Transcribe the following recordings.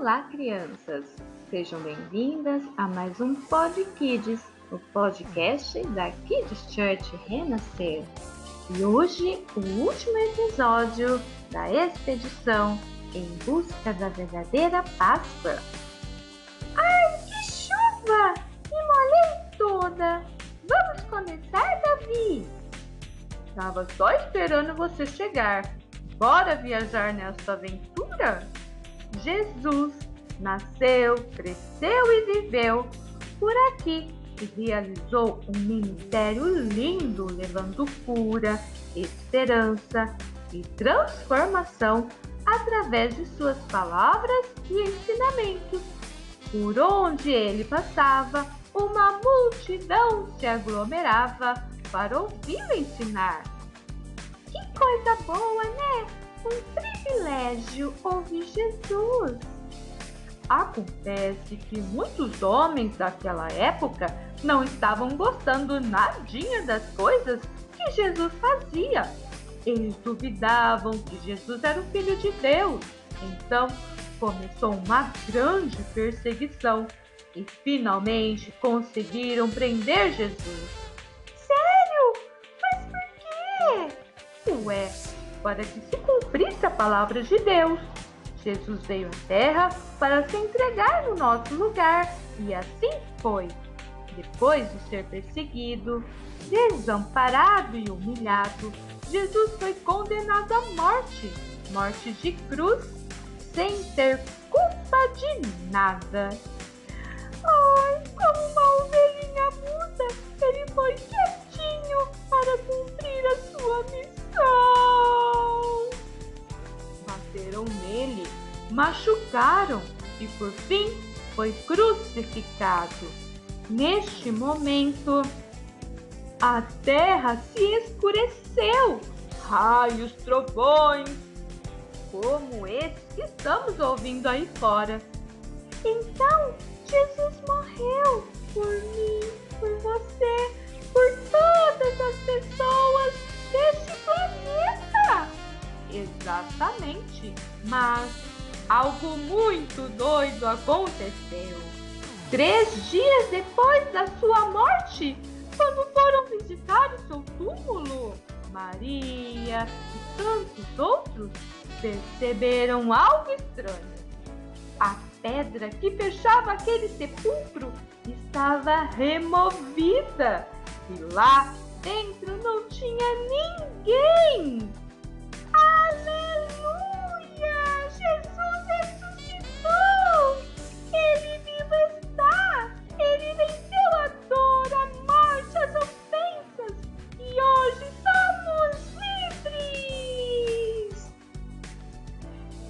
Olá, crianças! Sejam bem-vindas a mais um Pod Kids, o podcast da Kids Church Renascer. E hoje, o último episódio da expedição em busca da verdadeira Páscoa. Ai, que chuva! Me molhei toda! Vamos começar, Davi? Tava só esperando você chegar. Bora viajar nessa aventura? Jesus nasceu, cresceu e viveu por aqui e realizou um ministério lindo, levando cura, esperança e transformação através de suas palavras e ensinamentos. Por onde ele passava, uma multidão se aglomerava para ouvi-lo ensinar. Que coisa boa, né? Um privilégio ouvir Jesus. Acontece que muitos homens daquela época não estavam gostando nadinha das coisas que Jesus fazia. Eles duvidavam que Jesus era o Filho de Deus. Então começou uma grande perseguição e finalmente conseguiram prender Jesus. Sério? Mas por quê? Ué, para que se cumprisse a palavra de Deus. Jesus veio à terra para se entregar no nosso lugar e assim foi. Depois de ser perseguido, desamparado e humilhado, Jesus foi condenado à morte, morte de cruz, sem ter culpa de nada. Ai, como uma ovelhinha muda, ele foi quietinho para cumprir a sua missão. Bateram nele, machucaram e por fim foi crucificado. Neste momento, a terra se escureceu, raios, trovões, como esse que estamos ouvindo aí fora. Então, Jesus morreu por mim, por você, por todas as pessoas deste planeta. Exatamente, mas algo muito doido aconteceu. Três dias depois da sua morte, quando foram visitar o seu túmulo, Maria e tantos outros perceberam algo estranho. A pedra que fechava aquele sepulcro estava removida e lá dentro não tinha ninguém. Aleluia! Jesus ressuscitou! Ele vivo está! Ele venceu a dor, a morte, as ofensas e hoje somos livres!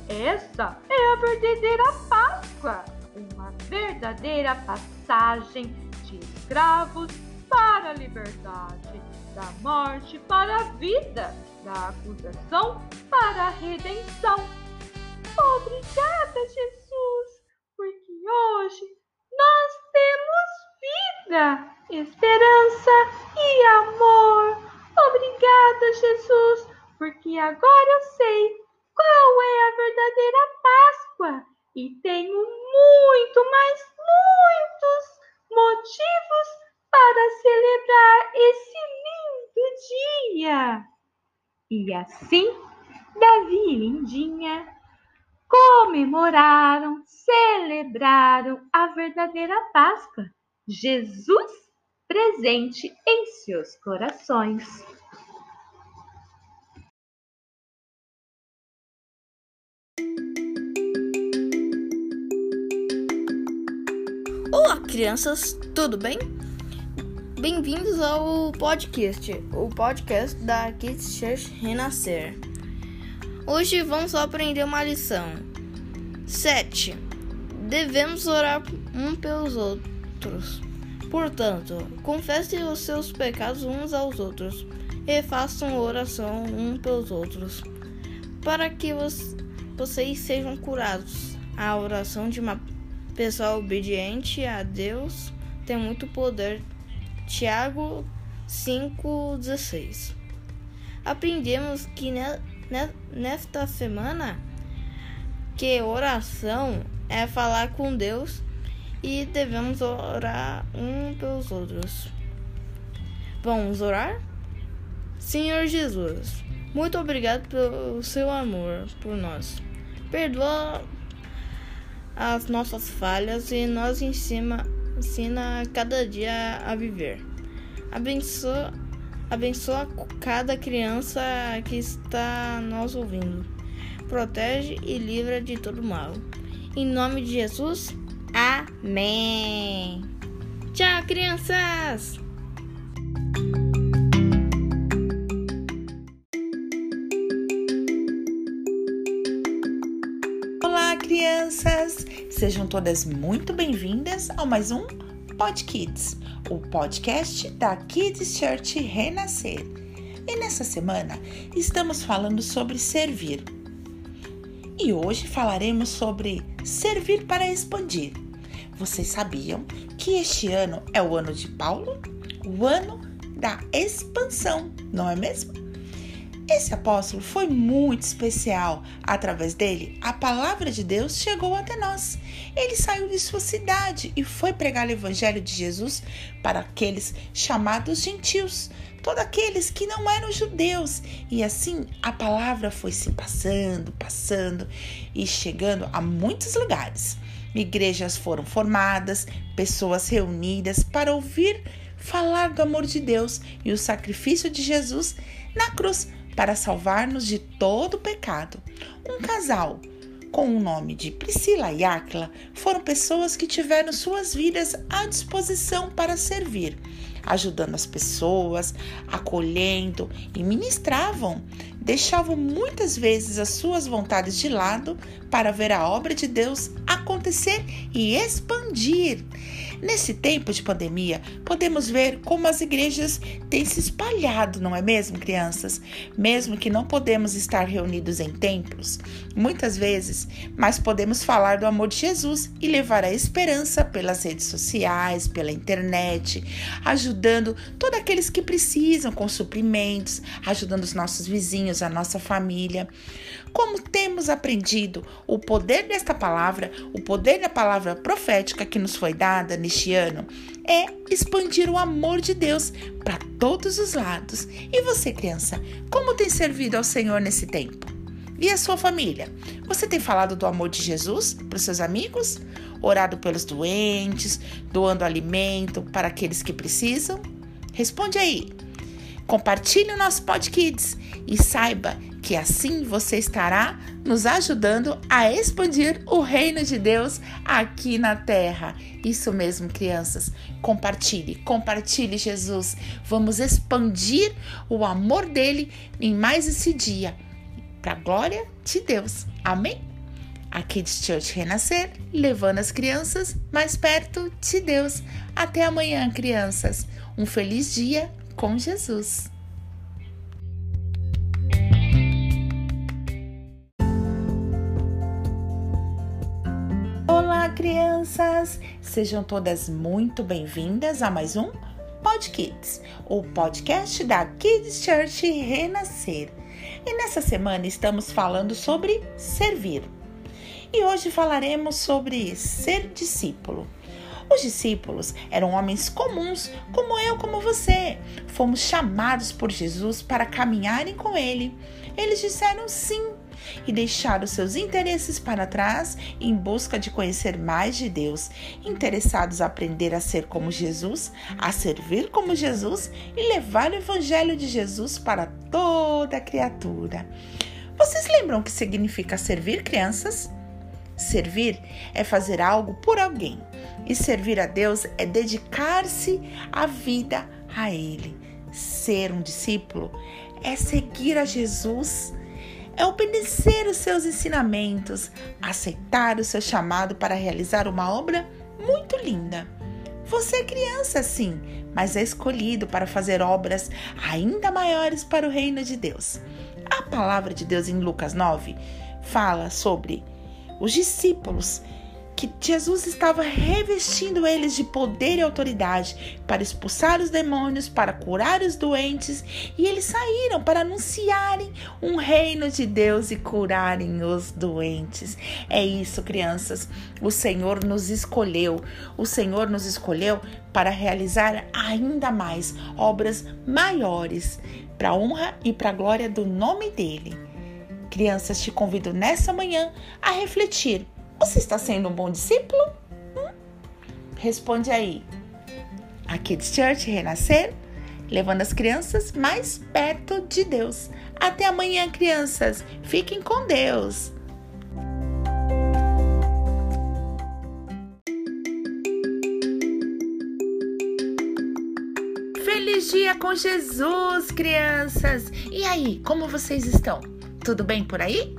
Essa é a verdadeira Páscoa, uma verdadeira passagem de escravos para a liberdade, da morte para a vida, da acusação para a redenção. Obrigada, Jesus, porque hoje nós temos vida, esperança e amor. Obrigada, Jesus, porque agora eu sei qual é a verdadeira Páscoa e tenho muito, mas muitos motivos para celebrar esse lindo dia. E assim, Davi e Lindinha comemoraram, celebraram a verdadeira Páscoa, Jesus presente em seus corações. Olá, crianças, tudo bem? Bem-vindos ao podcast, o podcast da Kids Church Renascer. Hoje vamos aprender uma lição. 7. Devemos orar um pelos outros. Portanto, confessem os seus pecados uns aos outros e façam oração um pelos outros, para que vocês sejam curados. A oração de uma pessoa obediente a Deus tem muito poder. Tiago 5,16 Aprendemos que nesta semana que oração é falar com Deus e devemos orar um pelos outros. Vamos orar? Senhor Jesus, muito obrigado pelo seu amor por nós. Perdoa as nossas falhas e nos ensina, ensina cada dia a viver. Abençoa, abençoa cada criança que está nos ouvindo. Protege e livra de todo mal. Em nome de Jesus, amém. Tchau, crianças! Olá, crianças! Sejam todas muito bem-vindas a mais um Pod Kids, o podcast da Kids Church Renascer. E nessa semana estamos falando sobre servir. E hoje falaremos sobre servir para expandir. Vocês sabiam que este ano é o ano de Paulo? O ano da expansão, não é mesmo? Esse apóstolo foi muito especial. Através dele, a palavra de Deus chegou até nós. Ele saiu de sua cidade e foi pregar o evangelho de Jesus para aqueles chamados gentios, todos aqueles que não eram judeus. E assim a palavra foi se passando, passando e chegando a muitos lugares. Igrejas foram formadas, pessoas reunidas para ouvir falar do amor de Deus e o sacrifício de Jesus na cruz para salvar-nos de todo pecado. Um casal com o nome de Priscila e Áquila foram pessoas que tiveram suas vidas à disposição para servir, ajudando as pessoas, acolhendo e ministravam. Deixavam muitas vezes as suas vontades de lado para ver a obra de Deus acontecer e expandir. Nesse tempo de pandemia, podemos ver como as igrejas têm se espalhado, não é mesmo, crianças? Mesmo que não podemos estar reunidos em templos, muitas vezes, mas podemos falar do amor de Jesus e levar a esperança pelas redes sociais, pela internet, ajudando todos aqueles que precisam com suprimentos, ajudando os nossos vizinhos, a nossa família. Como temos aprendido o poder desta palavra, o poder da palavra profética que nos foi dada neste ano, é expandir o amor de Deus para todos os lados. E você, criança, como tem servido ao Senhor nesse tempo? E a sua família? Você tem falado do amor de Jesus para os seus amigos? Orado pelos doentes, doando alimento para aqueles que precisam? Responde aí. Compartilhe o nosso Pod Kids e saiba que assim você estará nos ajudando a expandir o reino de Deus aqui na terra. Isso mesmo, crianças. Compartilhe, compartilhe Jesus. Vamos expandir o amor dele em mais esse dia, para a glória de Deus. Amém? A Kids Church Renascer, levando as crianças mais perto de Deus. Até amanhã, crianças. Um feliz dia com Jesus. Crianças! Sejam todas muito bem-vindas a mais um Pod Kids, o podcast da Kids Church Renascer. E nessa semana estamos falando sobre servir. E hoje falaremos sobre ser discípulo. Os discípulos eram homens comuns, como eu, como você. Fomos chamados por Jesus para caminharem com ele. Eles disseram sim e deixaram seus interesses para trás em busca de conhecer mais de Deus, interessados a aprender a ser como Jesus, a servir como Jesus e levar o evangelho de Jesus para toda criatura. Vocês lembram o que significa servir, crianças? Servir é fazer algo por alguém, e servir a Deus é dedicar-se a vida a Ele. Ser um discípulo é seguir a Jesus, é obedecer os seus ensinamentos, aceitar o seu chamado para realizar uma obra muito linda. Você é criança, sim, mas é escolhido para fazer obras ainda maiores para o reino de Deus. A palavra de Deus em Lucas 9 fala sobre os discípulos que Jesus estava revestindo eles de poder e autoridade para expulsar os demônios, para curar os doentes, e eles saíram para anunciarem um reino de Deus e curarem os doentes. É isso, crianças. O Senhor nos escolheu. O Senhor nos escolheu para realizar ainda mais obras maiores para a honra e para a glória do nome dele. Crianças, te convido nessa manhã a refletir você está sendo um bom discípulo? Hum? Responde aí. A Kids Church Renascer, levando as crianças mais perto de Deus. Até amanhã, crianças. Fiquem com Deus. Feliz dia com Jesus, crianças! E aí, como vocês estão? Tudo bem por aí?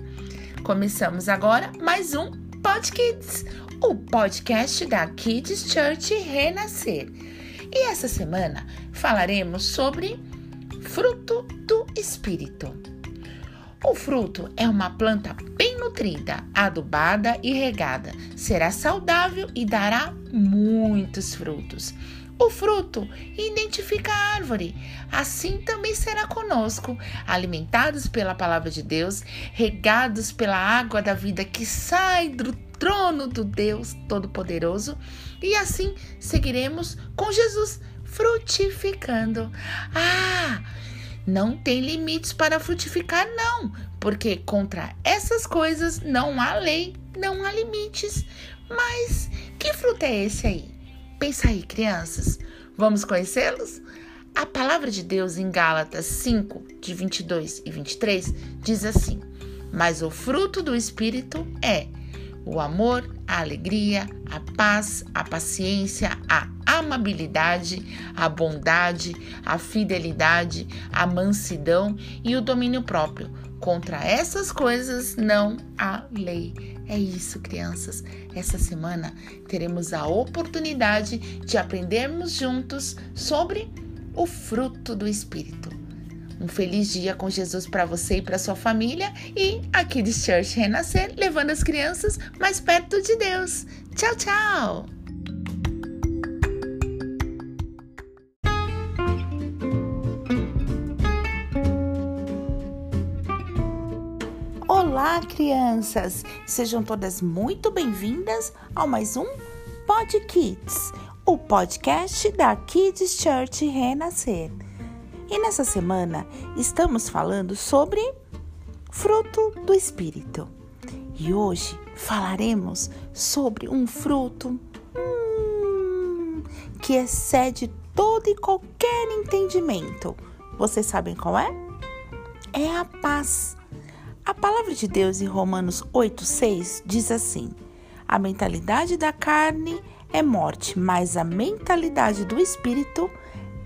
Começamos agora mais um Pod Kids, o podcast da Kids Church Renascer. E essa semana falaremos sobre fruto do Espírito. O fruto é uma planta bem nutrida, adubada e regada. Será saudável e dará muitos frutos. O fruto identifica a árvore. Assim também será conosco, alimentados pela palavra de Deus, regados pela água da vida que sai do trono do Deus Todo-Poderoso, e assim seguiremos com Jesus frutificando. Ah! Não tem limites para frutificar, não, porque contra essas coisas não há lei, não há limites. Mas que fruto é esse aí? Pensa aí, crianças. Vamos conhecê-los? A palavra de Deus em Gálatas 5, de 22 e 23 diz assim: Mas o fruto do Espírito é o amor, a alegria, a paz, a paciência, a amabilidade, a bondade, a fidelidade, a mansidão e o domínio próprio. Contra essas coisas não há lei. É isso, crianças. Essa semana teremos a oportunidade de aprendermos juntos sobre o fruto do Espírito. Um feliz dia com Jesus para você e para sua família e aqui de Church Renascer, levando as crianças mais perto de Deus. Tchau, tchau! Olá, crianças! Sejam todas muito bem-vindas ao mais um Pod Kids, o podcast da Kids Church Renascer. E nessa semana estamos falando sobre fruto do Espírito. E hoje falaremos sobre um fruto hum, que excede todo e qualquer entendimento. Vocês sabem qual é? É a paz. A palavra de Deus em Romanos 8,6 diz assim: A mentalidade da carne é morte, mas a mentalidade do espírito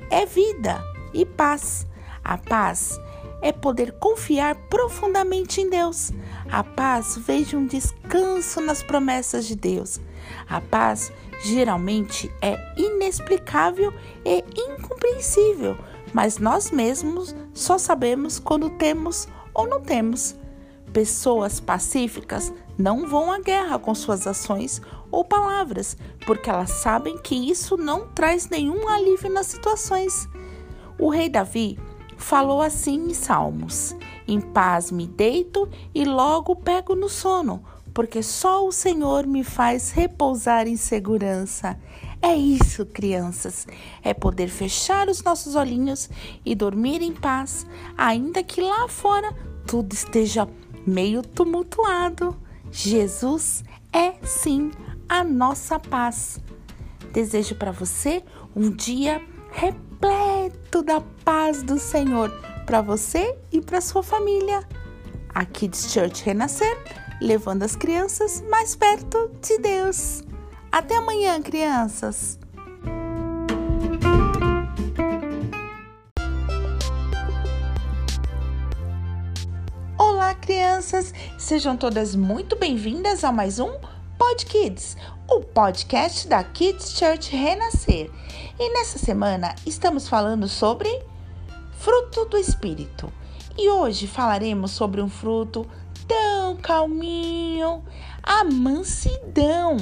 é vida e paz. A paz é poder confiar profundamente em Deus. A paz de um descanso nas promessas de Deus. A paz geralmente é inexplicável e incompreensível, mas nós mesmos só sabemos quando temos ou não temos. Pessoas pacíficas não vão à guerra com suas ações ou palavras, porque elas sabem que isso não traz nenhum alívio nas situações. O rei Davi falou assim em Salmos: Em paz me deito e logo pego no sono, porque só o Senhor me faz repousar em segurança. É isso, crianças, é poder fechar os nossos olhinhos e dormir em paz, ainda que lá fora tudo esteja meio tumultuado. Jesus é sim a nossa paz. Desejo para você um dia repleto da paz do Senhor para você e para sua família. A Kids Church Renascer, levando as crianças mais perto de Deus. Até amanhã, crianças! Crianças! Sejam todas muito bem-vindas a mais um Pod Kids, o podcast da Kids Church Renascer. E nessa semana estamos falando sobre fruto do Espírito. E hoje falaremos sobre um fruto tão calminho, a mansidão.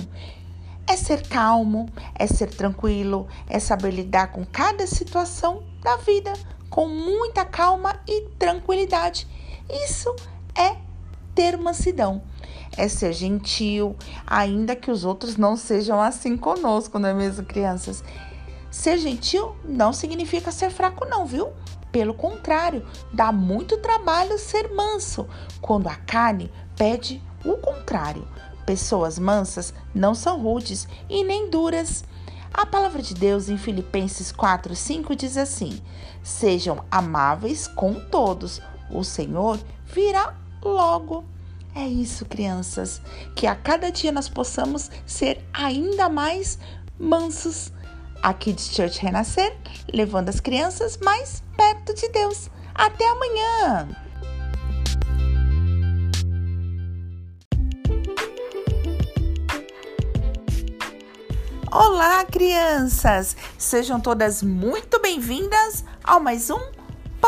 É ser calmo, é ser tranquilo, é saber lidar com cada situação da vida com muita calma e tranquilidade. Isso é ter mansidão. É ser gentil, ainda que os outros não sejam assim conosco, não é mesmo, crianças? Ser gentil não significa ser fraco, não, viu? Pelo contrário, dá muito trabalho ser manso, quando a carne pede o contrário. Pessoas mansas não são rudes e nem duras. A palavra de Deus em Filipenses 4, 5 diz assim: Sejam amáveis com todos, o Senhor virá logo. É isso, crianças, que a cada dia nós possamos ser ainda mais mansos. Aqui de Church Renascer, levando as crianças mais perto de Deus. Até amanhã! Olá, crianças! Sejam todas muito bem-vindas ao mais um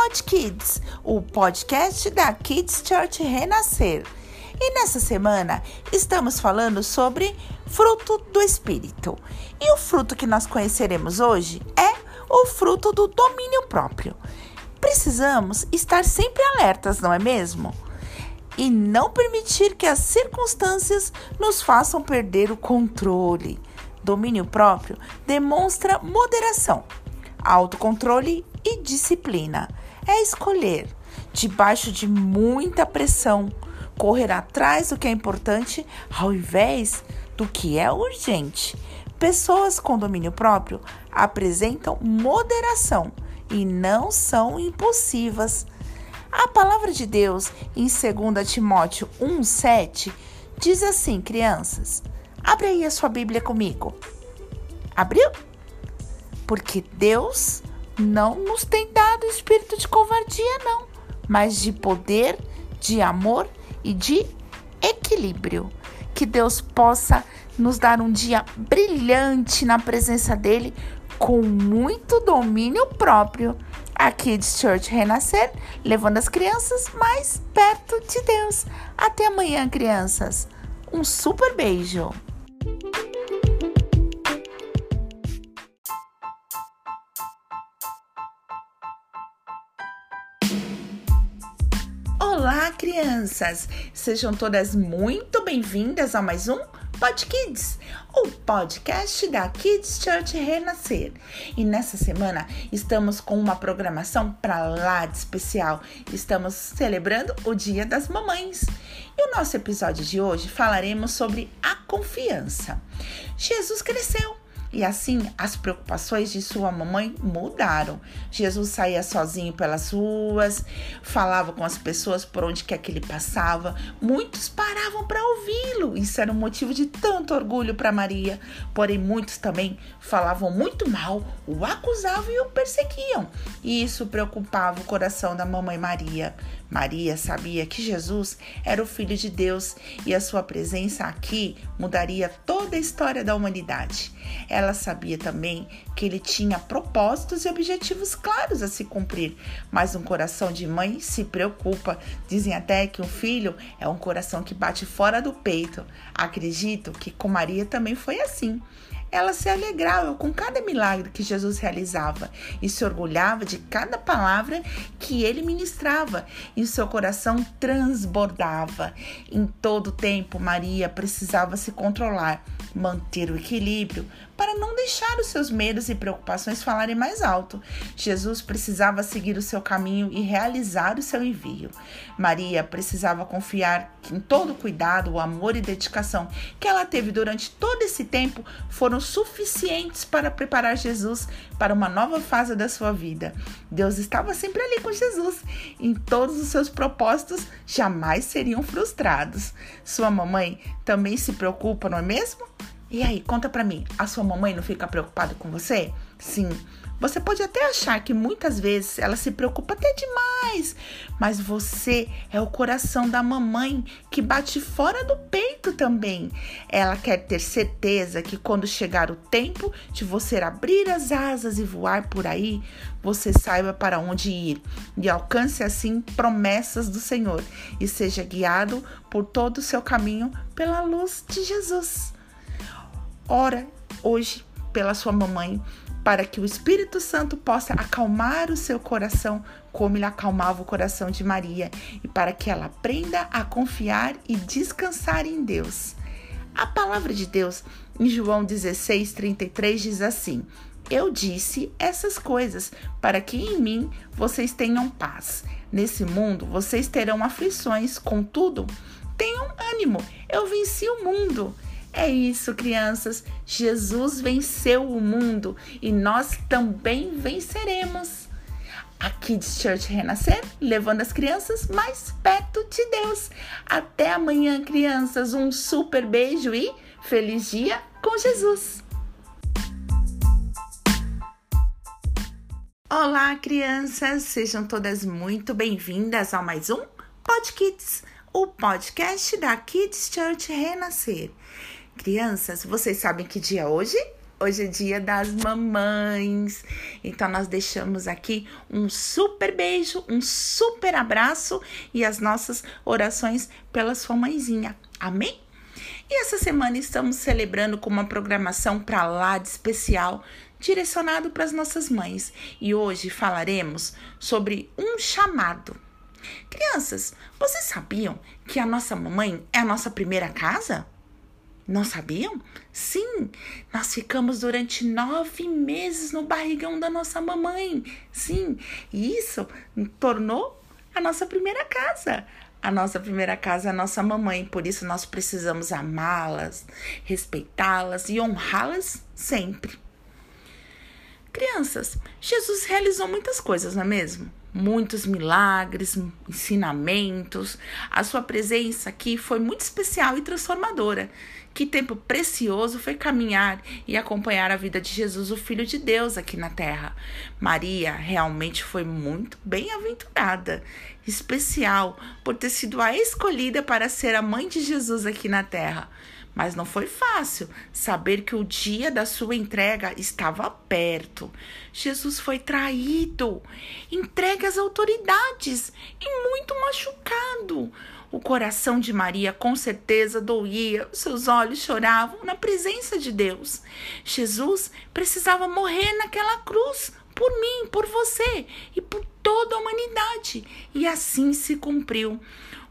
Pod Kids, o podcast da Kids Church Renascer. E nessa semana estamos falando sobre fruto do Espírito. E o fruto que nós conheceremos hoje é o fruto do domínio próprio. Precisamos estar sempre alertas, não é mesmo? E não permitir que as circunstâncias nos façam perder o controle. Domínio próprio demonstra moderação, autocontrole e disciplina. É escolher, debaixo de muita pressão, correr atrás do que é importante ao invés do que é urgente. Pessoas com domínio próprio apresentam moderação e não são impulsivas. A palavra de Deus em 2 Timóteo 1,7 diz assim, crianças: Abre aí a sua Bíblia comigo. Abriu? Porque Deus não nos tem dado espírito de covardia, não, mas de poder, de amor e de equilíbrio. Que Deus possa nos dar um dia brilhante na presença dele, com muito domínio próprio. Aqui de Church Renascer, levando as crianças mais perto de Deus. Até amanhã, crianças. Um super beijo! Olá, crianças! Sejam todas muito bem-vindas a mais um Pod Kids, o podcast da Kids Church Renascer. E nessa semana estamos com uma programação para lá de especial. Estamos celebrando o Dia das Mamães. E o nosso episódio de hoje falaremos sobre a confiança. Jesus cresceu e assim as preocupações de sua mamãe mudaram. Jesus saía sozinho pelas ruas, falava com as pessoas por onde quer que ele passava. Muitos paravam para ouvi-lo. Isso era um motivo de tanto orgulho para Maria. Porém, muitos também falavam muito mal, o acusavam e o perseguiam. E isso preocupava o coração da mamãe Maria. Maria sabia que Jesus era o Filho de Deus e a sua presença aqui mudaria toda a história da humanidade. Ela sabia também que ele tinha propósitos e objetivos claros a se cumprir, mas um coração de mãe se preocupa. Dizem até que um filho é um coração que bate fora do peito. Acredito que com Maria também foi assim. Ela se alegrava com cada milagre que Jesus realizava e se orgulhava de cada palavra que ele ministrava, e seu coração transbordava. Em todo tempo, Maria precisava se controlar, manter o equilíbrio, para não deixar os seus medos e preocupações falarem mais alto. Jesus precisava seguir o seu caminho e realizar o seu envio. Maria precisava confiar em todo o cuidado, o amor e dedicação que ela teve durante todo esse tempo foram suficientes para preparar Jesus para uma nova fase da sua vida. Deus estava sempre ali com Jesus. Em todos os seus propósitos jamais seriam frustrados. Sua mamãe também se preocupa, não é mesmo? E aí, conta pra mim, a sua mamãe não fica preocupada com você? Sim, você pode até achar que muitas vezes ela se preocupa até demais, mas você é o coração da mamãe que bate fora do peito também. Ela quer ter certeza que quando chegar o tempo de você abrir as asas e voar por aí, você saiba para onde ir e alcance assim promessas do Senhor e seja guiado por todo o seu caminho pela luz de Jesus. Ora hoje pela sua mamãe para que o Espírito Santo possa acalmar o seu coração, como ele acalmava o coração de Maria, e para que ela aprenda a confiar e descansar em Deus. A palavra de Deus em João 16, 33 diz assim: Eu disse essas coisas para que em mim vocês tenham paz. Nesse mundo vocês terão aflições, contudo, tenham ânimo, eu venci o mundo. É isso, crianças. Jesus venceu o mundo e nós também venceremos. A Kids Church Renascer, levando as crianças mais perto de Deus. Até amanhã, crianças. Um super beijo e feliz dia com Jesus. Olá, crianças. Sejam todas muito bem-vindas a mais um Pod Kids, o podcast da Kids Church Renascer. Crianças, vocês sabem que dia é hoje? Hoje é dia das mamães. Então nós deixamos aqui um super beijo, um super abraço e as nossas orações pela sua mãezinha. Amém? E essa semana estamos celebrando com uma programação para lá de especial direcionado para as nossas mães. E hoje falaremos sobre um chamado. Crianças, vocês sabiam que a nossa mamãe é a nossa primeira casa? Não sabiam? Sim, nós ficamos durante nove meses no barrigão da nossa mamãe. Sim, e isso tornou a nossa primeira casa. A nossa primeira casa é a nossa mamãe, por isso nós precisamos amá-las, respeitá-las e honrá-las sempre. Crianças, Jesus realizou muitas coisas, não é mesmo? Muitos milagres, ensinamentos. A sua presença aqui foi muito especial e transformadora. Que tempo precioso foi caminhar e acompanhar a vida de Jesus, o Filho de Deus, aqui na terra. Maria realmente foi muito bem-aventurada, especial por ter sido a escolhida para ser a mãe de Jesus aqui na terra. Mas não foi fácil saber que o dia da sua entrega estava perto. Jesus foi traído, entregue às autoridades e muito machucado. O coração de Maria com certeza doía, seus olhos choravam na presença de Deus. Jesus precisava morrer naquela cruz por mim, por você e por toda a humanidade. E assim se cumpriu.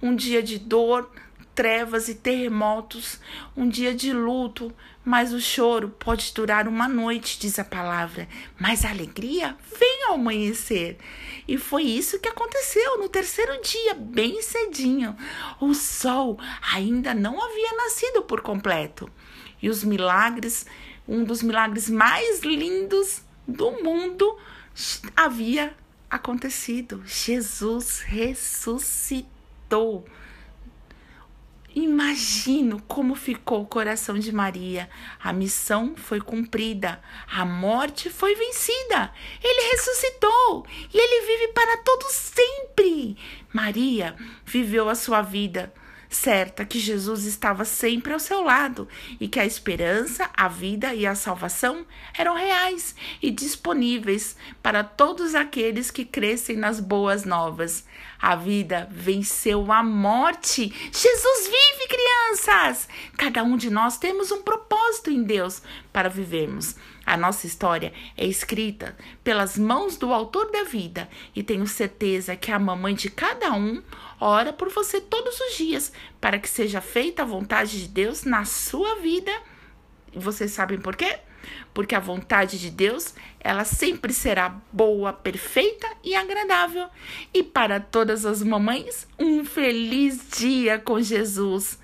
Um dia de dor, trevas e terremotos, um dia de luto, mas o choro pode durar uma noite, diz a palavra, mas a alegria vem ao amanhecer. E foi isso que aconteceu no terceiro dia, bem cedinho. O sol ainda não havia nascido por completo. E os milagres, um dos milagres mais lindos do mundo, havia acontecido. Jesus ressuscitou. Imagino como ficou o coração de Maria. A missão foi cumprida, a morte foi vencida. Ele ressuscitou e ele vive para todo sempre. Maria viveu a sua vida certa que Jesus estava sempre ao seu lado e que a esperança, a vida e a salvação eram reais e disponíveis para todos aqueles que crescem nas boas novas. A vida venceu a morte. Jesus vive, crianças! Cada um de nós temos um propósito em Deus para vivermos. A nossa história é escrita pelas mãos do autor da vida e tenho certeza que a mamãe de cada um ora por você todos os dias para que seja feita a vontade de Deus na sua vida. E vocês sabem por quê? Porque a vontade de Deus, ela sempre será boa, perfeita e agradável. E para todas as mamães, um feliz dia com Jesus.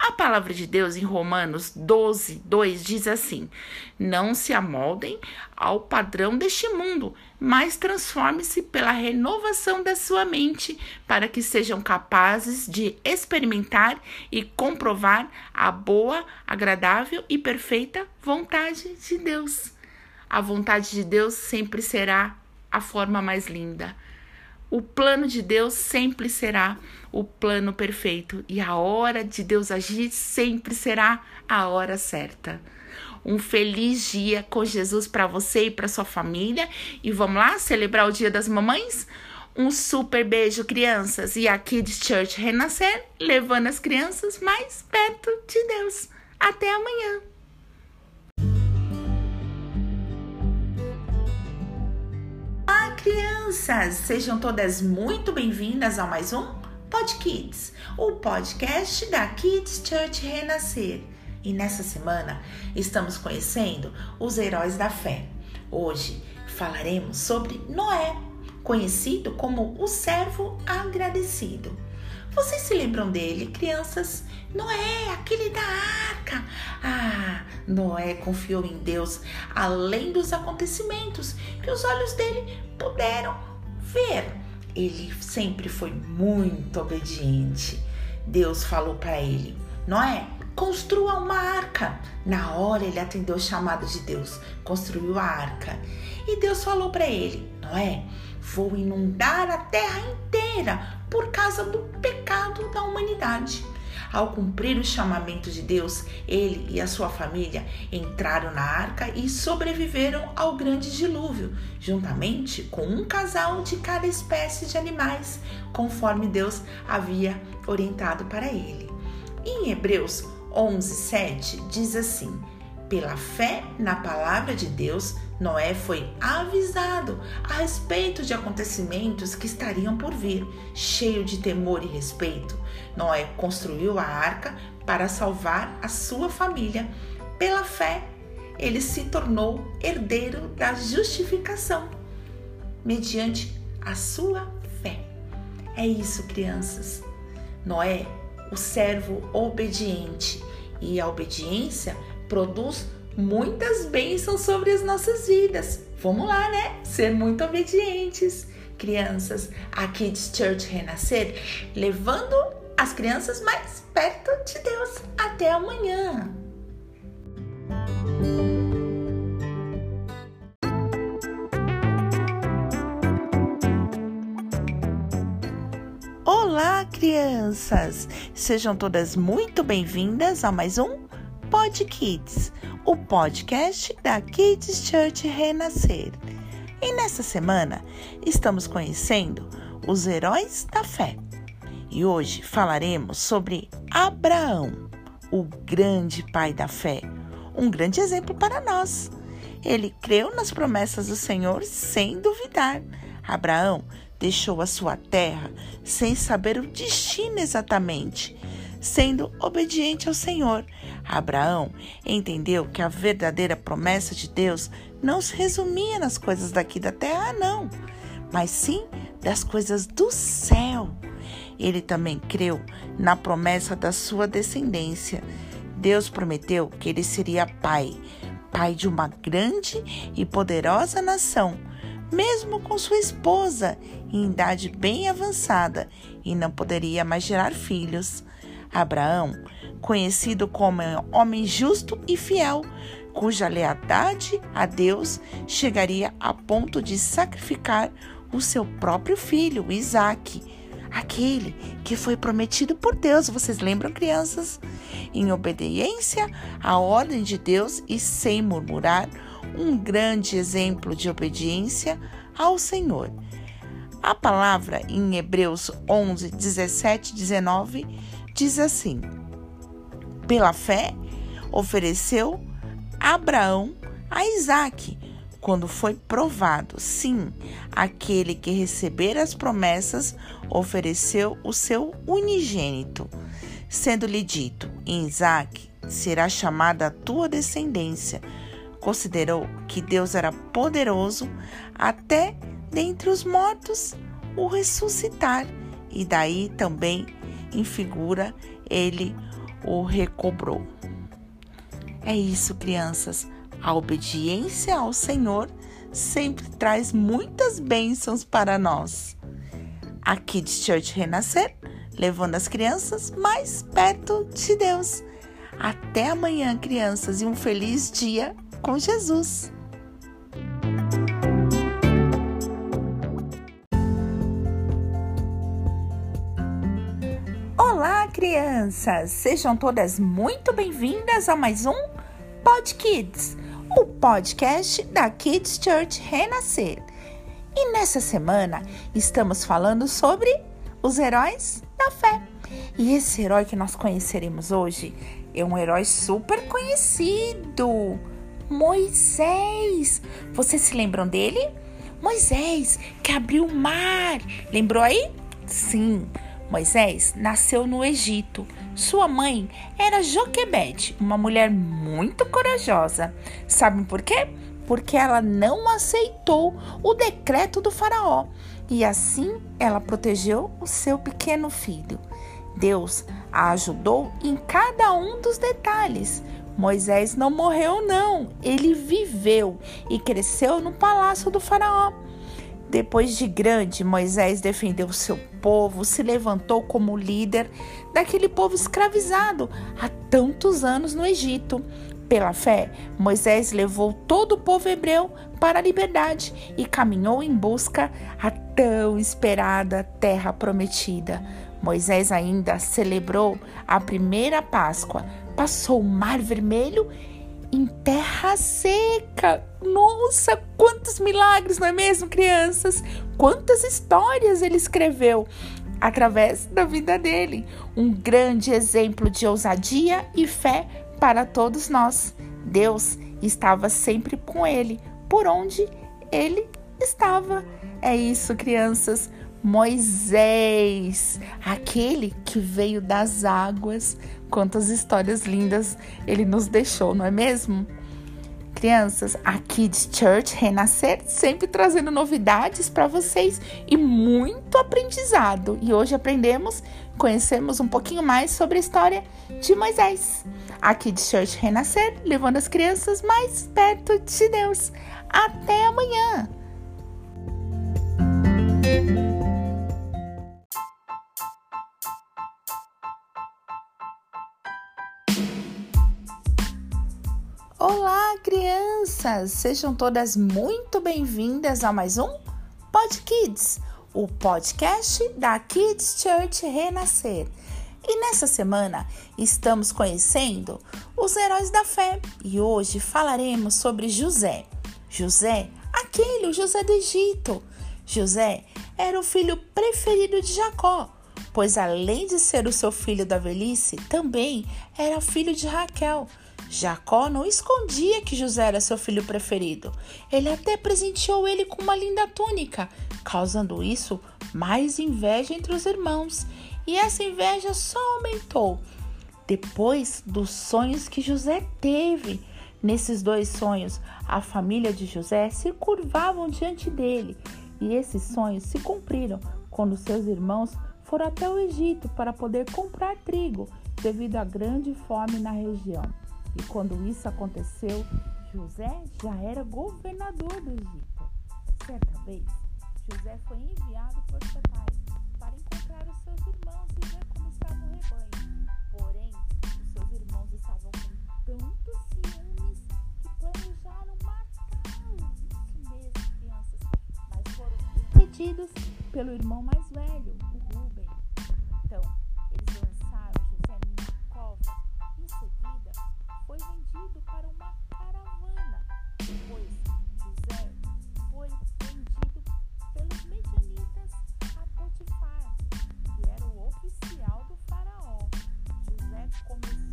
A palavra de Deus em Romanos 12, 2 diz assim: Não se amoldem ao padrão deste mundo, mas transforme-se pela renovação da sua mente, para que sejam capazes de experimentar e comprovar a boa, agradável e perfeita vontade de Deus. A vontade de Deus sempre será a forma mais linda. O plano de Deus sempre será o plano perfeito e a hora de Deus agir sempre será a hora certa. Um feliz dia com Jesus para você e para sua família e vamos lá celebrar o Dia das Mamães? Um super beijo, crianças, e a Kids Church Renascer, levando as crianças mais perto de Deus. Até amanhã! Crianças! Sejam todas muito bem-vindas a mais um Pod Kids, o podcast da Kids Church Renascer. E nessa semana estamos conhecendo os heróis da fé. Hoje falaremos sobre Noé conhecido como o servo agradecido. Vocês se lembram dele, crianças? Noé, aquele da arca. Ah, Noé confiou em Deus além dos acontecimentos que os olhos dele puderam ver. Ele sempre foi muito obediente. Deus falou para ele: Noé, construa uma arca. Na hora ele atendeu o chamado de Deus, construiu a arca. E Deus falou para ele: Noé, vou inundar a terra inteira por causa do pecado da humanidade. Ao cumprir o chamamento de Deus, ele e a sua família entraram na arca e sobreviveram ao grande dilúvio, juntamente com um casal de cada espécie de animais, conforme Deus havia orientado para ele. Em Hebreus 11:7 diz assim: Pela fé na palavra de Deus, Noé foi avisado a respeito de acontecimentos que estariam por vir. Cheio de temor e respeito, Noé construiu a arca para salvar a sua família. Pela fé, ele se tornou herdeiro da justificação, mediante a sua fé. É isso, crianças. Noé, o servo obediente, e a obediência produz muitas bênçãos sobre as nossas vidas. Vamos lá, né? Ser muito obedientes. Crianças, a Kids Church Renascer, levando as crianças mais perto de Deus. Até amanhã! Olá, crianças! Sejam todas muito bem-vindas a mais um Pod Kids o podcast da Kids Church Renascer. E nessa semana estamos conhecendo os heróis da fé. E hoje falaremos sobre Abraão, o grande pai da fé, um grande exemplo para nós. Ele creu nas promessas do Senhor sem duvidar. Abraão deixou a sua terra sem saber o destino exatamente sendo obediente ao Senhor. Abraão entendeu que a verdadeira promessa de Deus não se resumia nas coisas daqui da terra, não, mas sim das coisas do céu. Ele também creu na promessa da sua descendência. Deus prometeu que ele seria pai, pai de uma grande e poderosa nação, mesmo com sua esposa em idade bem avançada e não poderia mais gerar filhos. Abraão, conhecido como homem justo e fiel, cuja lealdade a Deus chegaria a ponto de sacrificar o seu próprio filho, Isaque, aquele que foi prometido por Deus. Vocês lembram, crianças? Em obediência à ordem de Deus e sem murmurar, um grande exemplo de obediência ao Senhor. A palavra em Hebreus 11, 17, 19 diz assim: Pela fé, ofereceu Abraão a Isaque, quando foi provado. Sim, aquele que receber as promessas ofereceu o seu unigênito, sendo-lhe dito: Em Isaque será chamada a tua descendência. Considerou que Deus era poderoso até dentre os mortos o ressuscitar, e daí também em figura, ele o recobrou. É isso, crianças. A obediência ao Senhor sempre traz muitas bênçãos para nós. A Kids Church Renascer, levando as crianças mais perto de Deus. Até amanhã, crianças, e um feliz dia com Jesus. Crianças! Sejam todas muito bem-vindas a mais um Pod Kids, o podcast da Kids Church Renascer. E nessa semana estamos falando sobre os heróis da fé. E esse herói que nós conheceremos hoje é um herói super conhecido, Moisés. Vocês se lembram dele? Moisés que abriu o mar. Lembrou aí? Sim. Moisés nasceu no Egito. Sua mãe era Joquebede, uma mulher muito corajosa. Sabem por quê? Porque ela não aceitou o decreto do faraó e assim ela protegeu o seu pequeno filho. Deus a ajudou em cada um dos detalhes. Moisés não morreu, não. Ele viveu e cresceu no palácio do Faraó. Depois de grande, Moisés defendeu seu povo, se levantou como líder daquele povo escravizado há tantos anos no Egito. Pela fé, Moisés levou todo o povo hebreu para a liberdade e caminhou em busca a tão esperada terra prometida. Moisés ainda celebrou a primeira Páscoa, passou o Mar Vermelho em terra seca. Nossa, quantos milagres, não é mesmo, crianças? Quantas histórias ele escreveu através da vida dele. Um grande exemplo de ousadia e fé para todos nós. Deus estava sempre com ele, por onde ele estava. É isso, crianças. Moisés, aquele que veio das águas. Quantas histórias lindas ele nos deixou, não é mesmo? Crianças, a Kids Church Renascer sempre trazendo novidades para vocês e muito aprendizado. E hoje aprendemos, conhecemos um pouquinho mais sobre a história de Moisés. A Kids Church Renascer levando as crianças mais perto de Deus. Até amanhã! Crianças! Sejam todas muito bem-vindas a mais um Pod Kids, o podcast da Kids Church Renascer. E nessa semana estamos conhecendo os heróis da fé e hoje falaremos sobre José. José, aquele o José do Egito. José era o filho preferido de Jacó, pois além de ser o seu filho da velhice, também era filho de Raquel Jacó não escondia que José era seu filho preferido. Ele até presenteou ele com uma linda túnica, causando isso mais inveja entre os irmãos. E essa inveja só aumentou depois dos sonhos que José teve. Nesses dois sonhos, a família de José se curvavam diante dele, e esses sonhos se cumpriram quando seus irmãos foram até o Egito para poder comprar trigo, devido à grande fome na região. E quando isso aconteceu, José já era governador do Egito. Certa vez, José foi enviado por seu pai para encontrar os seus irmãos e ver como estava o rebanho. Porém, os seus irmãos estavam com tantos ciúmes que planejaram matá-lo. Isso mesmo, crianças. Mas foram impedidos pelo irmão mais velho, José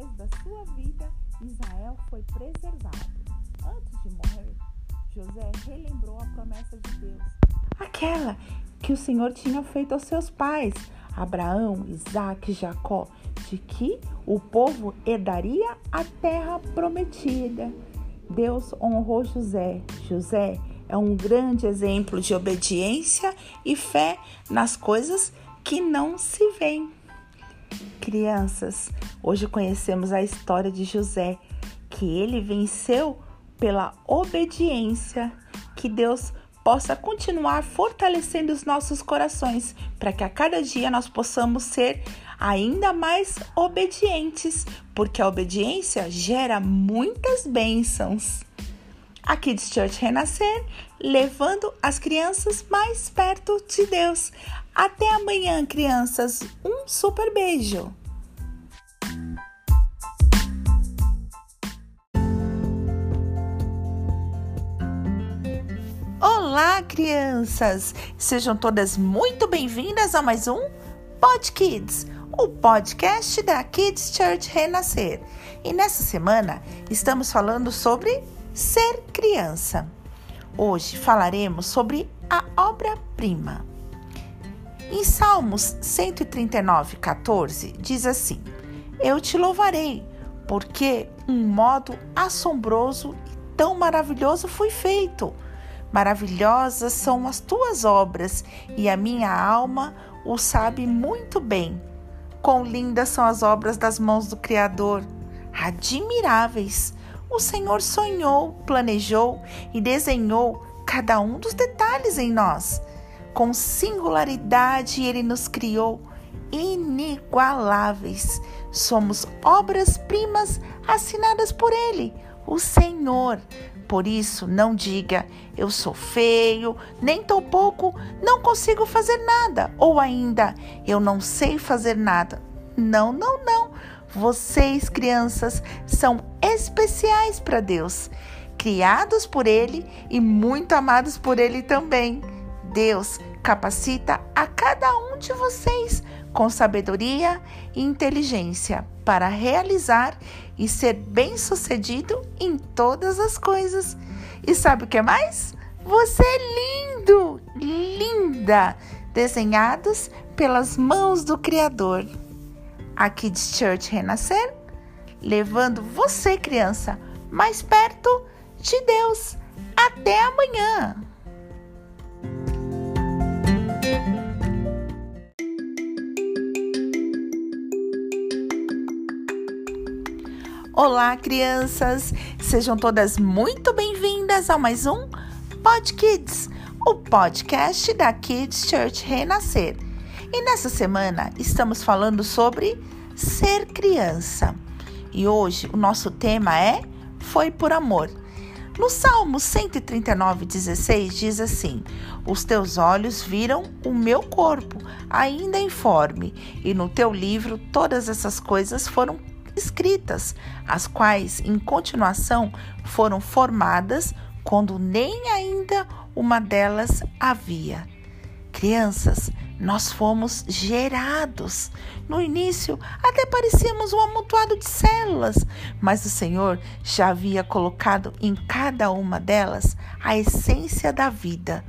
através da sua vida Israel foi preservado. Antes de morrer, José relembrou a promessa de Deus, aquela que o Senhor tinha feito aos seus pais, Abraão, Isaac Jacó, de que o povo herdaria a terra prometida. Deus honrou José. José é um grande exemplo de obediência e fé nas coisas que não se veem. Crianças, hoje conhecemos a história de José, que ele venceu pela obediência, que Deus possa continuar fortalecendo os nossos corações, para que a cada dia nós possamos ser ainda mais obedientes, porque a obediência gera muitas bênçãos. A Kids Church Renascer, levando as crianças mais perto de Deus. Até amanhã, crianças. Um super beijo! Olá, crianças! Sejam todas muito bem-vindas a mais um Pod Kids, o podcast da Kids Church Renascer. E nessa semana estamos falando sobre ser criança. Hoje falaremos sobre a obra-prima. Em Salmos 139, 14, diz assim: Eu te louvarei, porque um modo assombroso e tão maravilhoso foi feito. Maravilhosas são as tuas obras, e a minha alma o sabe muito bem. Quão lindas são as obras das mãos do Criador! Admiráveis! O Senhor sonhou, planejou e desenhou cada um dos detalhes em nós. Com singularidade, Ele nos criou inigualáveis. Somos obras-primas assinadas por Ele, o Senhor. Por isso, não diga eu sou feio, nem tão pouco, não consigo fazer nada, ou ainda eu não sei fazer nada. Não, não, não. Vocês, crianças, são especiais para Deus, criados por Ele e muito amados por Ele também. Deus capacita a cada um de vocês com sabedoria e inteligência para realizar e ser bem-sucedido em todas as coisas. E sabe o que mais? Você é lindo, linda, desenhados pelas mãos do Criador a Kids Church Renascer, levando você, criança, mais perto de Deus. Até amanhã! Olá, crianças! Sejam todas muito bem-vindas a mais um Pod Kids, o podcast da Kids Church Renascer. E nessa semana estamos falando sobre ser criança. E hoje o nosso tema é Foi por amor. No Salmo 139, 16 diz assim: Os teus olhos viram o meu corpo, ainda informe, e no teu livro todas essas coisas foram escritas, as quais, em continuação, foram formadas quando nem ainda uma delas havia. Crianças, nós fomos gerados. No início, até parecíamos um amontoado de células, mas o Senhor já havia colocado em cada uma delas a essência da vida.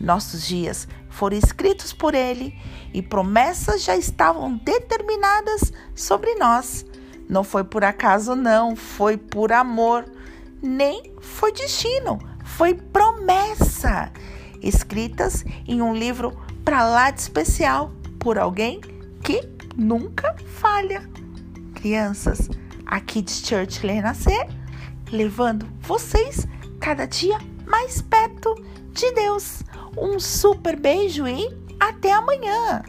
Nossos dias foram escritos por Ele e promessas já estavam determinadas sobre nós. Não foi por acaso, não, foi por amor. Nem foi destino, foi promessa. Escritas em um livro para lá de especial por alguém que nunca falha. Crianças, a Kids Church Renascer, levando vocês cada dia mais perto de Deus. Um super beijo e até amanhã!